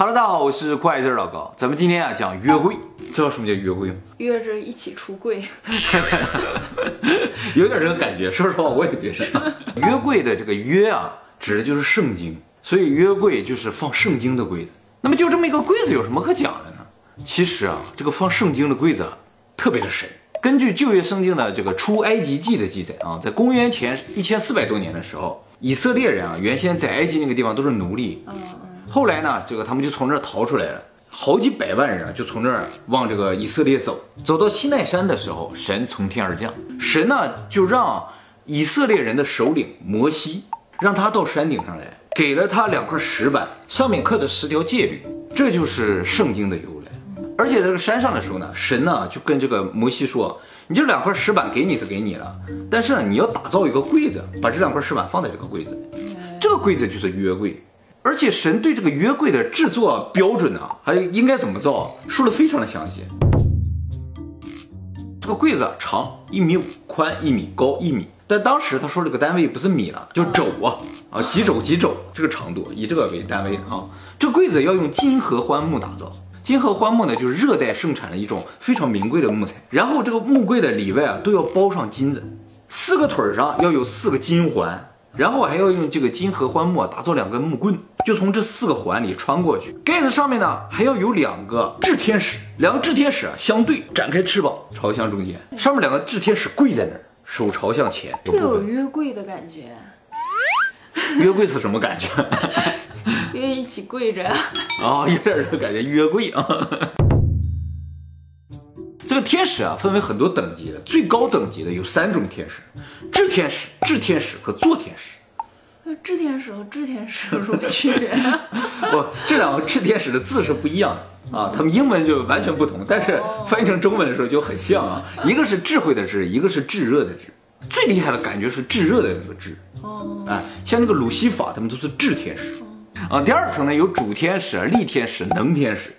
Hello，大家好，我是快字老高。咱们今天啊讲约柜，知道什么叫约柜吗？约着一起出柜，有点这个感觉。说实话，我也觉得 约柜的这个约啊，指的就是圣经，所以约柜就是放圣经的柜子。那么就这么一个柜子，有什么可讲的呢？其实啊，这个放圣经的柜子啊，特别的神。根据旧约圣经的这个出埃及记的记载啊，在公元前一千四百多年的时候，以色列人啊，原先在埃及那个地方都是奴隶。后来呢，这个他们就从这儿逃出来了，好几百万人啊，就从这儿往这个以色列走。走到西奈山的时候，神从天而降，神呢就让以色列人的首领摩西，让他到山顶上来，给了他两块石板，上面刻着十条戒律，这就是圣经的由来。而且在这个山上的时候呢，神呢就跟这个摩西说：“你这两块石板给你是给你了，但是呢，你要打造一个柜子，把这两块石板放在这个柜子里，这个柜子就是约柜。”而且神对这个约柜的制作标准呢，还应该怎么造，说的非常的详细。这个柜子长一米五，宽一米，高一米。但当时他说这个单位不是米了，就肘啊啊，几肘几肘这个长度，以这个为单位啊。这柜子要用金合欢木打造，金合欢木呢就是热带盛产的一种非常名贵的木材。然后这个木柜的里外啊都要包上金子，四个腿上要有四个金环。然后还要用这个金合欢木打造两根木棍，就从这四个环里穿过去。盖子上面呢还要有两个炽天使，两个炽天使啊相对展开翅膀朝向中间，上面两个炽天使跪在那儿，手朝向前。这有约柜的感觉。约柜是什么感觉？约一起跪着。啊，有点这个感觉，约柜啊。这个天使啊，分为很多等级的，最高等级的有三种天使：智天使、智天使和坐天使。那炽天使和炽天使有什么区别？不，这两个炽天使的字是不一样的啊，他们英文就完全不同，但是翻译成中文的时候就很像啊。一个是智慧的智，一个是炙热的炙。最厉害的感觉是炙热的那个炙。哦。哎，像那个鲁西法，他们都是炽天使。啊，第二层呢有主天使、力天使、能天使。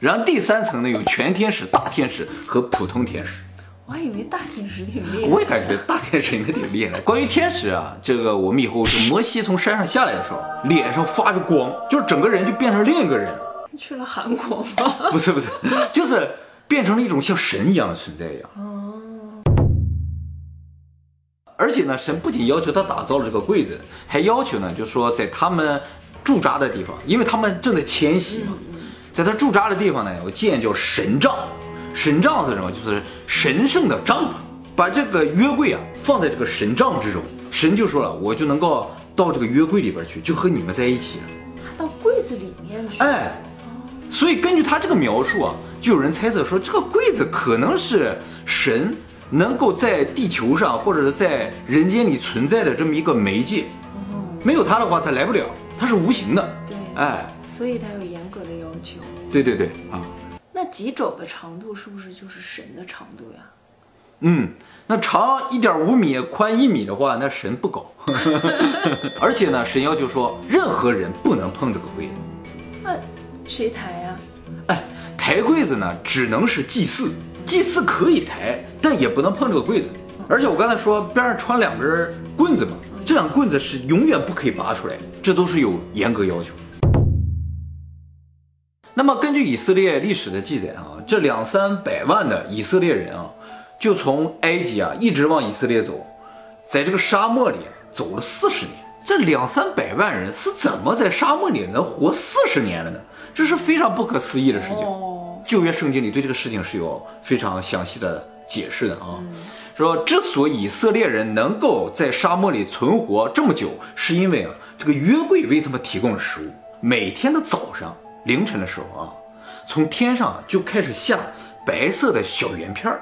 然后第三层呢，有全天使、大天使和普通天使。我还以为大天使挺厉害。我也感觉大天使应该挺厉害。关于天使啊，这个我们以后摩西从山上下来的时候，脸上发着光，就是整个人就变成另一个人。去了韩国吗？不是不是，就是变成了一种像神一样的存在一样。哦。而且呢，神不仅要求他打造了这个柜子，还要求呢，就是说在他们驻扎的地方，因为他们正在迁徙嘛。在他驻扎的地方呢，有建叫神帐，神帐是什么？就是神圣的帐篷。把这个约柜啊放在这个神帐之中，神就说了，我就能够到这个约柜里边去，就和你们在一起了。到柜子里面去？哎，所以根据他这个描述啊，就有人猜测说，这个柜子可能是神能够在地球上或者是在人间里存在的这么一个媒介。没有他的话，他来不了，他是无形的。对，哎。所以它有严格的对对对啊，那几肘的长度是不是就是神的长度呀？嗯，那长一点五米，宽一米的话，那神不高。而且呢，神要求说，任何人不能碰这个柜子。那谁抬呀？哎，抬柜子呢，只能是祭祀，祭祀可以抬，但也不能碰这个柜子。而且我刚才说边上穿两根棍子嘛，这两棍子是永远不可以拔出来，这都是有严格要求。那么根据以色列历史的记载啊，这两三百万的以色列人啊，就从埃及啊一直往以色列走，在这个沙漠里走了四十年。这两三百万人是怎么在沙漠里能活四十年的呢？这是非常不可思议的事情。旧约圣经里对这个事情是有非常详细的解释的啊，说之所以以色列人能够在沙漠里存活这么久，是因为啊这个约柜为他们提供了食物，每天的早上。凌晨的时候啊，从天上就开始下白色的小圆片儿，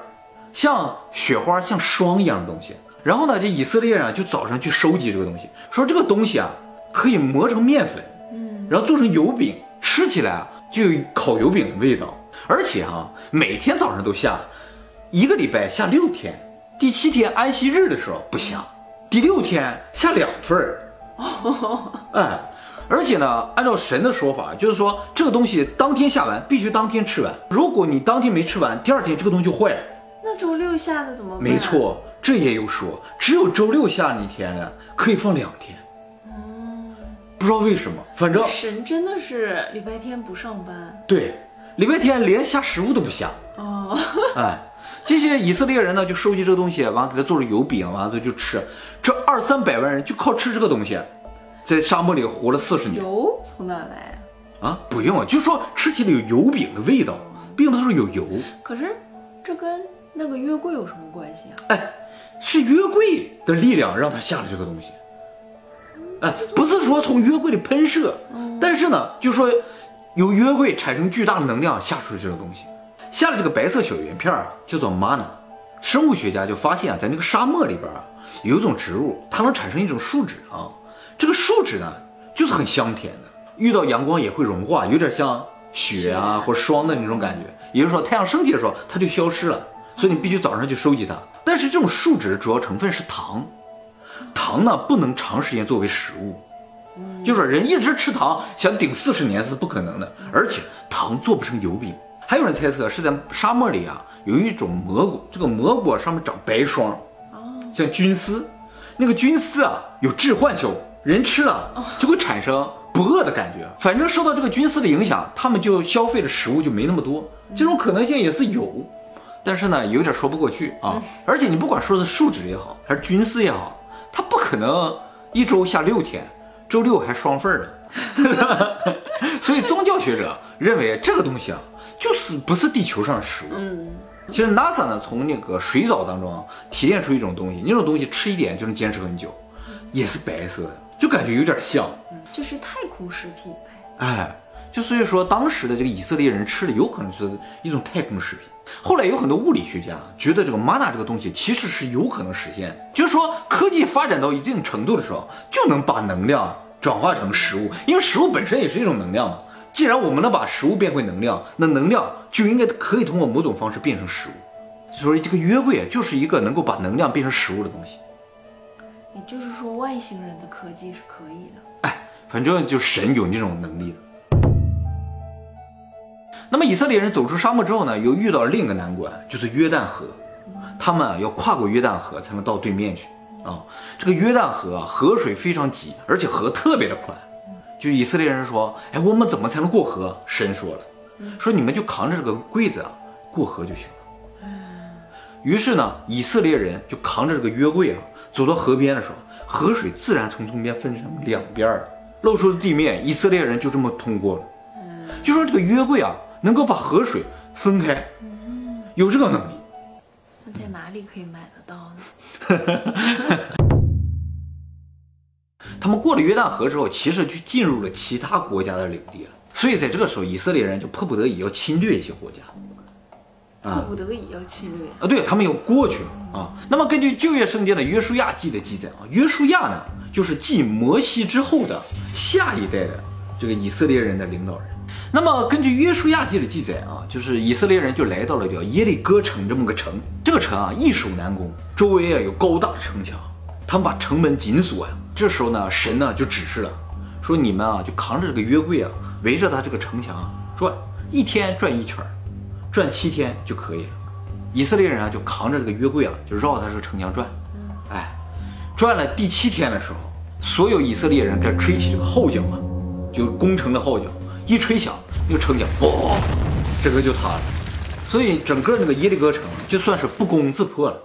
像雪花、像霜一样的东西。然后呢，这以色列人就早上去收集这个东西，说这个东西啊可以磨成面粉，嗯，然后做成油饼，吃起来啊就有烤油饼的味道。而且啊，每天早上都下，一个礼拜下六天，第七天安息日的时候不下，第六天下两份儿，哎。而且呢，按照神的说法，就是说这个东西当天下完，必须当天吃完。如果你当天没吃完，第二天这个东西就坏了。那周六下的怎么办？没错，这也有说，只有周六下那天呢，可以放两天。哦，不知道为什么，反正神真的是礼拜天不上班对，礼拜天连下食物都不下。哦，哎，这些以色列人呢，就收集这个东西，完了给他做成油饼，完了就吃。这二三百万人就靠吃这个东西，在沙漠里活了四十年油从哪来啊？啊！不用，就说吃起来有油饼的味道，并不是说有油。可是这跟那个约柜有什么关系啊？哎，是约柜的力量让他下了这个东西。哎，不是说从约柜里喷射，但是呢，就说由约柜产生巨大的能量下出这个东西，下了这个白色小圆片啊，叫做 mana。生物学家就发现啊，在那个沙漠里边啊，有一种植物，它能产生一种树脂啊，这个树脂呢，就是很香甜的，遇到阳光也会融化，有点像雪啊或霜的那种感觉。也就是说，太阳升起的时候它就消失了，所以你必须早上去收集它。但是这种树脂主要成分是糖，糖呢不能长时间作为食物，就是说人一直吃糖想顶四十年是不可能的，而且糖做不成油饼。还有人猜测是在沙漠里啊有一种蘑菇，这个蘑菇上面长白霜，像菌丝，那个菌丝啊有致幻效果，人吃了就会产生不饿的感觉。反正受到这个菌丝的影响，他们就消费的食物就没那么多，这种可能性也是有。但是呢，有点说不过去啊！而且你不管说是树脂也好，还是菌丝也好，它不可能一周下六天，周六还双份儿的。所以宗教学者认为这个东西啊，就是不是地球上的食物。嗯，其实 NASA 呢，从那个水藻当中啊提炼出一种东西，那种东西吃一点就能坚持很久，也是白色的，就感觉有点像。就是太空食品呗。哎，就所以说当时的这个以色列人吃的有可能是一种太空食品。后来有很多物理学家觉得这个 mana 这个东西其实是有可能实现，就是说科技发展到一定程度的时候，就能把能量转化成食物，因为食物本身也是一种能量嘛。既然我们能把食物变回能量，那能量就应该可以通过某种方式变成食物。所以这个约柜啊，就是一个能够把能量变成食物的东西。也就是说，外星人的科技是可以的。哎，反正就神有那种能力。那么以色列人走出沙漠之后呢，又遇到了另一个难关，就是约旦河。他们啊要跨过约旦河才能到对面去啊。这个约旦河啊，河水非常急，而且河特别的宽。就以色列人说：“哎，我们怎么才能过河？”神说了：“说你们就扛着这个柜子啊，过河就行。”于是呢，以色列人就扛着这个约柜啊，走到河边的时候，河水自然从中间分成两边儿，露出了地面，以色列人就这么通过了。就说这个约柜啊，能够把河水分开，有这个能力。那在哪里可以买得到呢？他们过了约旦河之后，其实就进入了其他国家的领地了。所以在这个时候，以色列人就迫不得已要侵略一些国家。迫不得已要侵略。啊，对他们要过去啊。那么根据旧约圣经的约书亚记的记载啊，约书亚呢就是继摩西之后的下一代的这个以色列人的领导人。那么根据约书亚记的记载啊，就是以色列人就来到了叫耶利哥城这么个城，这个城啊易守难攻，周围啊有高大的城墙，他们把城门紧锁呀。这时候呢，神呢就指示了，说你们啊就扛着这个约柜啊，围着他这个城墙啊转，一天转一圈儿，转七天就可以了。以色列人啊就扛着这个约柜啊，就绕他这个城墙转，哎，转了第七天的时候，所有以色列人该吹起这个号角啊，就攻城的号角，一吹响，那个城墙嘣，整个就塌了。所以整个那个耶利哥城就算是不攻自破了。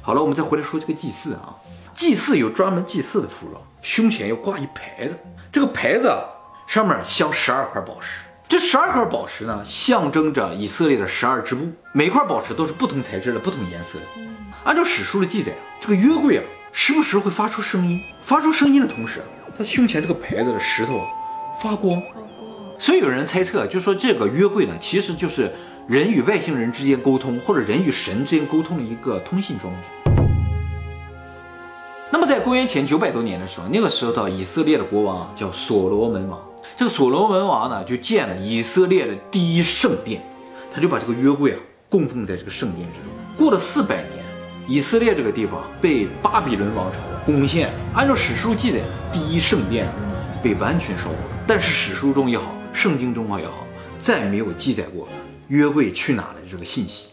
好了，我们再回来说这个祭祀啊，祭祀有专门祭祀的服装，胸前要挂一牌子，这个牌子啊上面镶十二块宝石，这十二块宝石呢象征着以色列的十二支部，每块宝石都是不同材质的、不同颜色的。按照史书的记载啊，这个约柜啊时不时会发出声音，发出声音的同时，它胸前这个牌子的石头啊发光，发光。所以有人猜测，就说这个约柜呢，其实就是人与外星人之间沟通，或者人与神之间沟通的一个通信装置。那么在公元前九百多年的时候，那个时候的以色列的国王啊叫所罗门王。这个所罗门王呢，就建了以色列的第一圣殿，他就把这个约柜啊供奉在这个圣殿之中。过了四百年，以色列这个地方被巴比伦王朝攻陷，按照史书记载，第一圣殿被完全烧毁。但是史书中也好，圣经中也好，再没有记载过约柜去哪了这个信息。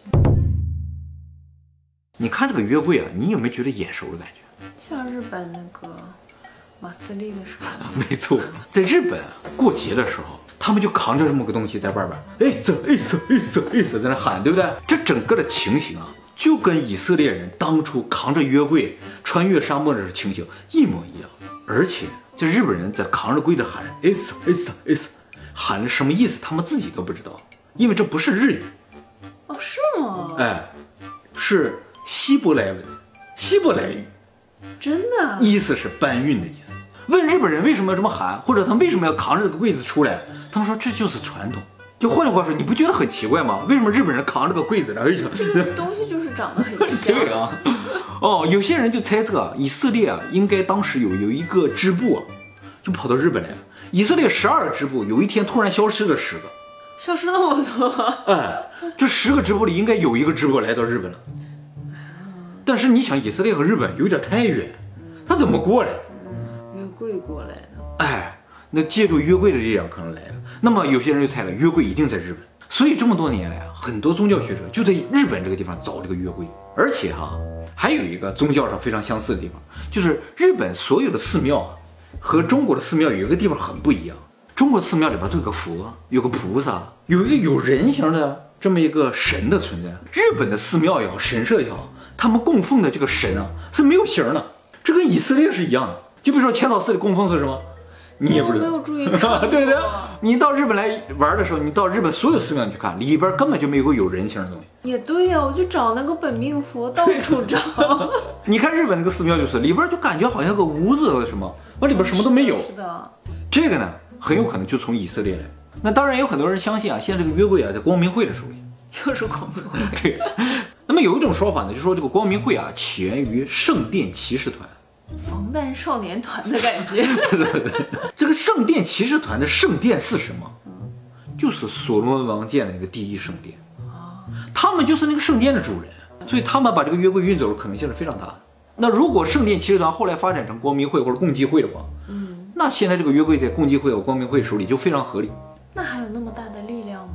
你看这个约柜啊，你有没有觉得眼熟的感觉？像日本那个马自立的时候，没错，在日本过节的时候，他们就扛着这么个东西在外边，哎走哎走哎走哎走在那喊，对不对？这整个的情形啊，就跟以色列人当初扛着约柜穿越沙漠的情形一模一样。而且这日本人在扛着柜子喊哎走哎走哎走，喊的什么意思，他们自己都不知道，因为这不是日语，哦，是吗？哎，是希伯来文，希伯来语。真的？意思是搬运的意思。问日本人为什么要这么喊，或者他为什么要扛着这个柜子出来？他们说这就是传统。就换句话说，你不觉得很奇怪吗？为什么日本人扛着个柜子，然后就这个东西就是长得很像。对啊，哦，有些人就猜测以色列啊，应该当时有有一个支部啊，就跑到日本来了。以色列十二个支部，有一天突然消失了十个，消失那么多。哎，这十个支部里应该有一个支部来到日本了。但是你想，以色列和日本有点太远，他怎么过来？哎，那借助约柜的力量可能来了。那么有些人就猜了，约柜一定在日本。所以这么多年来啊，很多宗教学者就在日本这个地方找这个约柜。而且哈，还有一个宗教上非常相似的地方，就是日本所有的寺庙啊，和中国的寺庙有一个地方很不一样。中国寺庙里边都有个佛，有个菩萨，有一个有人形的这么一个神的存在。日本的寺庙也好，神社也好。他们供奉的这个神啊是没有形的，这跟以色列是一样的。就比如说千岛寺里供奉是什么，你也不知道。没有注意 对对，你到日本来玩的时候，你到日本所有寺庙你去看，里边根本就没有个有人形的东西。也对呀，我就找那个本命佛，到处找。你看日本那个寺庙就是里边就感觉好像个屋子什么，往里边什么都没有。是的。这个呢，很有可能就从以色列来。那当然有很多人相信啊，现在这个约柜啊在光明会的手里。又是光明会。对。那么有一种说法呢，就说这个光明会啊起源于圣殿骑士团，防弹少年团的感觉。这个圣殿骑士团的圣殿是什么？就是所罗门王建的那个第一圣殿他们就是那个圣殿的主人，所以他们把这个约柜运走的可能性是非常大的。那如果圣殿骑士团后来发展成光明会或者共济会的话，嗯，那现在这个约柜在共济会和光明会手里就非常合理。那还有那么大的力量吗？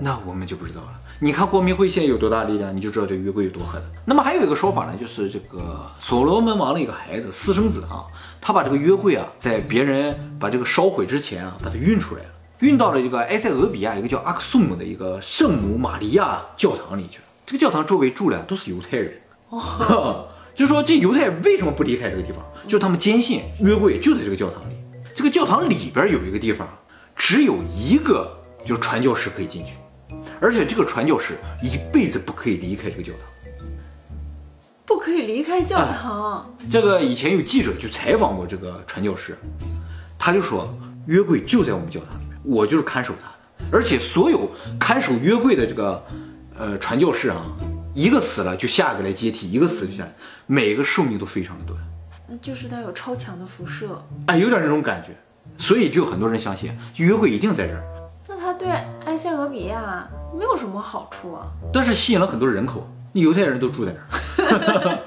那我们就不知道了。你看光明会现在有多大力量，你就知道这约柜有多狠。那么还有一个说法呢，就是这个所罗门王的一个孩子私生子啊，他把这个约柜啊，在别人把这个烧毁之前啊，把它运出来了，运到了这个埃塞俄比亚一个叫阿克苏姆的一个圣母玛利亚教堂里去了。这个教堂周围住的都是犹太人，就说这犹太人为什么不离开这个地方？就是他们坚信约柜就在这个教堂里。这个教堂里边有一个地方，只有一个就是传教士可以进去。而且这个传教士一辈子不可以离开这个教堂，不可以离开教堂。这个以前有记者去采访过这个传教士，他就说约柜就在我们教堂里面，我就是看守他的。而且所有看守约柜的这个呃传教士啊，一个死了就下一个来接替，一个死就下来，每个寿命都非常的短。那就是他有超强的辐射，哎，有点那种感觉。所以就很多人相信约柜一定在这儿。那他对埃塞俄比亚？没有什么好处啊，但是吸引了很多人口，那犹太人都住在这儿，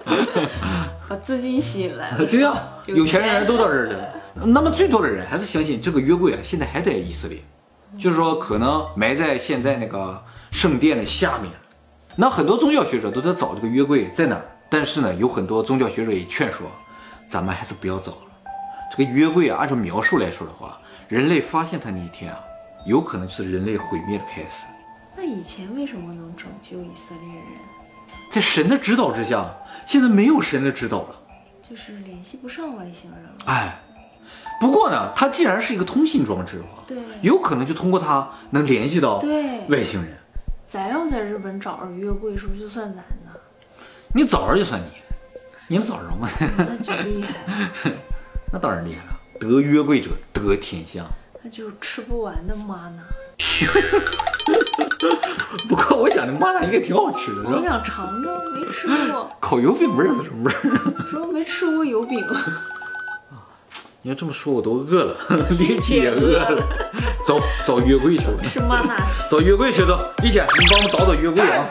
把资金吸引来了。对呀，有钱人都到这儿来了。那么最多的人还是相信这个约柜啊，现在还在以色列，就是说可能埋在现在那个圣殿的下面。那很多宗教学者都在找这个约柜在哪儿，但是呢，有很多宗教学者也劝说，咱们还是不要找了。这个约柜啊，按照描述来说的话，人类发现它那一天啊，有可能就是人类毁灭的开始。那以前为什么能拯救以色列人？在神的指导之下，现在没有神的指导了，就是联系不上外星人了。哎，不过呢，它既然是一个通信装置的话，对，有可能就通过它能联系到对外星人。咱要在日本找着约柜，是不是就算咱呢？你找着就算你，你能找着吗？那就厉害。那当然厉害了，得约柜者得天下。那就是吃不完的玛呢。不过我想这麻辣应该挺好吃的，是吧？我想尝尝，没吃过。烤油饼味儿是什么味儿？说没吃过油饼。你要这么说，我都饿了，力气也饿了。走，找约柜去。吃麻辣。找约柜去，走，一起，你帮我们找找约柜啊。